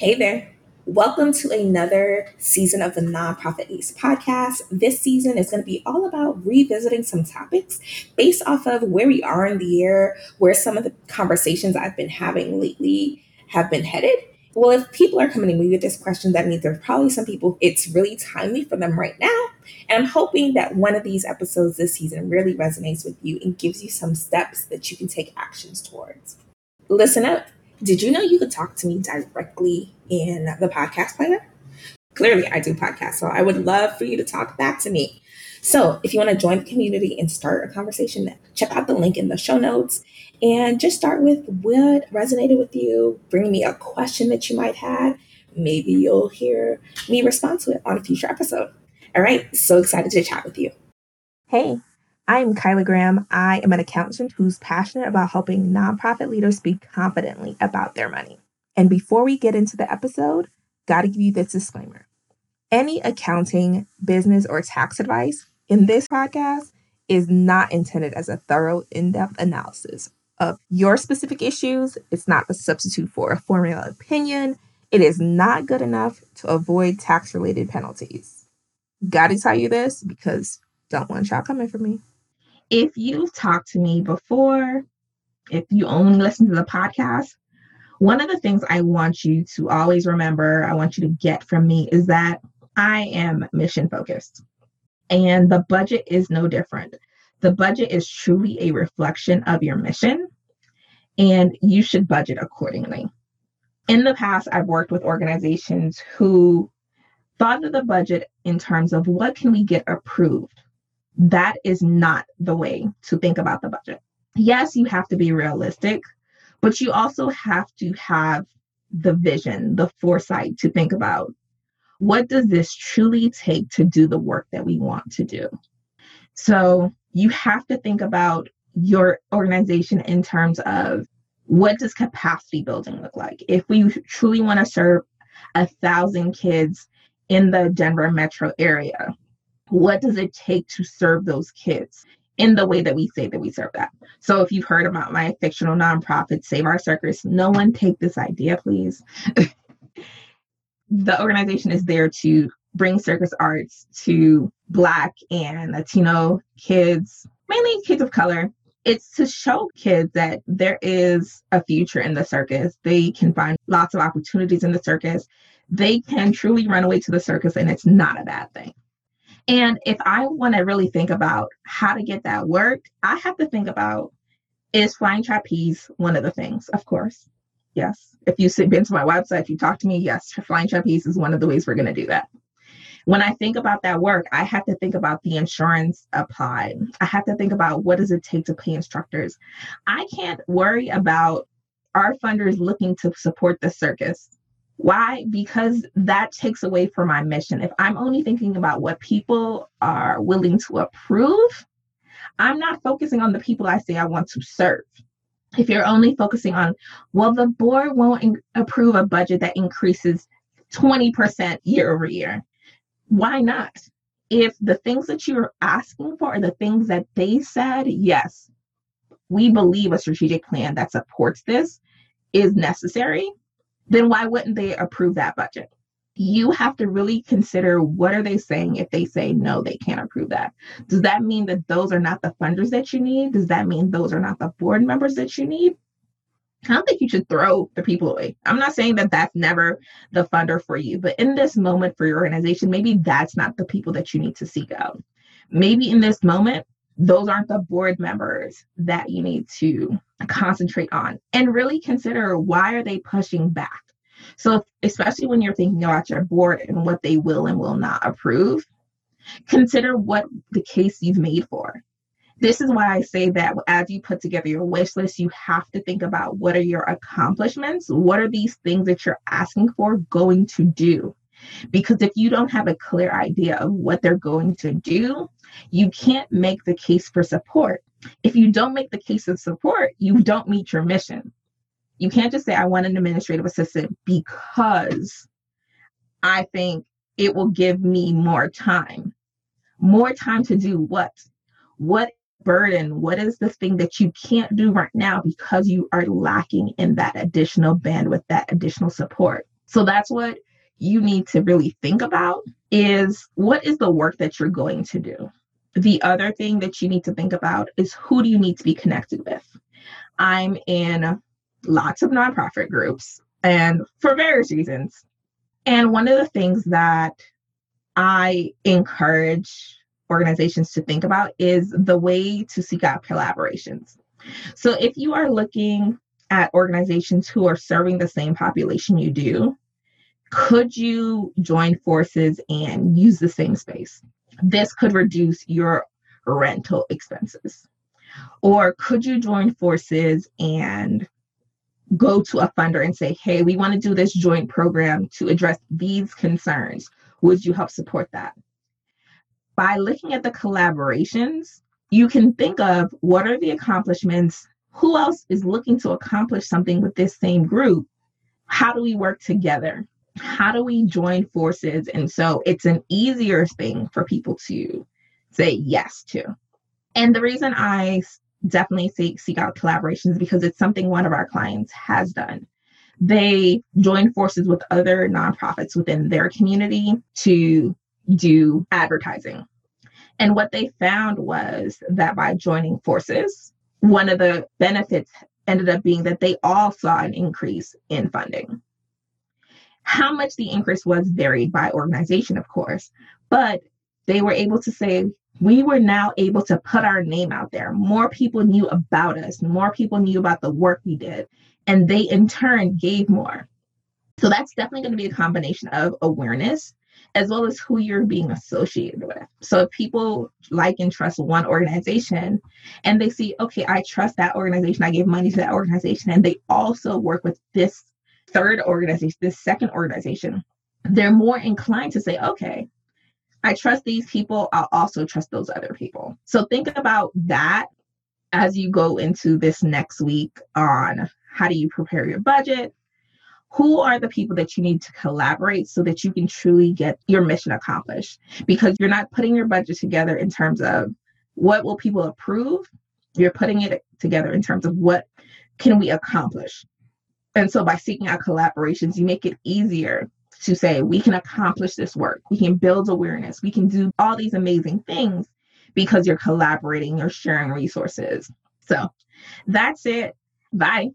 Hey there. Welcome to another season of the Nonprofit Ace podcast. This season is going to be all about revisiting some topics based off of where we are in the year, where some of the conversations I've been having lately have been headed. Well, if people are coming to me with this question, that means there's probably some people it's really timely for them right now. And I'm hoping that one of these episodes this season really resonates with you and gives you some steps that you can take actions towards. Listen up did you know you could talk to me directly in the podcast player? Clearly, I do podcasts, so I would love for you to talk back to me. So, if you want to join the community and start a conversation, check out the link in the show notes and just start with what resonated with you. Bring me a question that you might have. Maybe you'll hear me respond to it on a future episode. All right, so excited to chat with you. Hey, I'm Kyla Graham. I am an accountant who's passionate about helping nonprofit leaders speak confidently about their money. And before we get into the episode, got to give you this disclaimer. Any accounting, business, or tax advice in this podcast is not intended as a thorough, in depth analysis of your specific issues. It's not a substitute for a formula opinion. It is not good enough to avoid tax related penalties. Got to tell you this because don't want y'all coming for me if you've talked to me before, if you only listen to the podcast, one of the things I want you to always remember, I want you to get from me is that I am mission focused. And the budget is no different. The budget is truly a reflection of your mission, and you should budget accordingly. In the past, I've worked with organizations who thought of the budget in terms of what can we get approved? That is not the way to think about the budget. Yes, you have to be realistic, but you also have to have the vision, the foresight to think about what does this truly take to do the work that we want to do. So you have to think about your organization in terms of what does capacity building look like? If we truly want to serve a thousand kids in the Denver metro area, what does it take to serve those kids in the way that we say that we serve that? So if you've heard about my fictional nonprofit, Save Our Circus, no one take this idea, please. the organization is there to bring circus arts to Black and Latino kids, mainly kids of color. It's to show kids that there is a future in the circus. They can find lots of opportunities in the circus. They can truly run away to the circus, and it's not a bad thing. And if I want to really think about how to get that work, I have to think about is flying trapeze one of the things? Of course. Yes. If you've been to my website, if you talk to me, yes, flying trapeze is one of the ways we're going to do that. When I think about that work, I have to think about the insurance applied. I have to think about what does it take to pay instructors. I can't worry about our funders looking to support the circus why? Because that takes away from my mission. If I'm only thinking about what people are willing to approve, I'm not focusing on the people I say I want to serve. If you're only focusing on, well, the board won't in- approve a budget that increases 20% year over year, why not? If the things that you're asking for are the things that they said, yes, we believe a strategic plan that supports this is necessary then why wouldn't they approve that budget? You have to really consider what are they saying if they say no, they can't approve that. Does that mean that those are not the funders that you need? Does that mean those are not the board members that you need? I don't think you should throw the people away. I'm not saying that that's never the funder for you, but in this moment for your organization, maybe that's not the people that you need to seek out. Maybe in this moment, those aren't the board members that you need to concentrate on and really consider why are they pushing back. So especially when you're thinking about your board and what they will and will not approve consider what the case you've made for. This is why i say that as you put together your wish list you have to think about what are your accomplishments? What are these things that you're asking for going to do? Because if you don't have a clear idea of what they're going to do, you can't make the case for support. If you don't make the case of support, you don't meet your mission. You can't just say, I want an administrative assistant because I think it will give me more time. More time to do what? What burden? What is the thing that you can't do right now because you are lacking in that additional bandwidth, that additional support? So that's what you need to really think about is what is the work that you're going to do? The other thing that you need to think about is who do you need to be connected with? I'm in lots of nonprofit groups and for various reasons. And one of the things that I encourage organizations to think about is the way to seek out collaborations. So if you are looking at organizations who are serving the same population you do, could you join forces and use the same space? This could reduce your rental expenses. Or could you join forces and go to a funder and say, hey, we want to do this joint program to address these concerns? Would you help support that? By looking at the collaborations, you can think of what are the accomplishments, who else is looking to accomplish something with this same group? How do we work together? How do we join forces? And so it's an easier thing for people to say yes to. And the reason I definitely seek, seek out collaborations because it's something one of our clients has done. They join forces with other nonprofits within their community to do advertising. And what they found was that by joining forces, one of the benefits ended up being that they all saw an increase in funding. How much the increase was varied by organization, of course, but they were able to say, we were now able to put our name out there. More people knew about us, more people knew about the work we did, and they in turn gave more. So that's definitely going to be a combination of awareness as well as who you're being associated with. So if people like and trust one organization and they see, okay, I trust that organization, I give money to that organization, and they also work with this third organization, this second organization, they're more inclined to say, okay, I trust these people, I'll also trust those other people. So think about that as you go into this next week on how do you prepare your budget? Who are the people that you need to collaborate so that you can truly get your mission accomplished? Because you're not putting your budget together in terms of what will people approve, you're putting it together in terms of what can we accomplish. And so by seeking out collaborations, you make it easier to say we can accomplish this work, we can build awareness, we can do all these amazing things because you're collaborating, you're sharing resources. So that's it. Bye.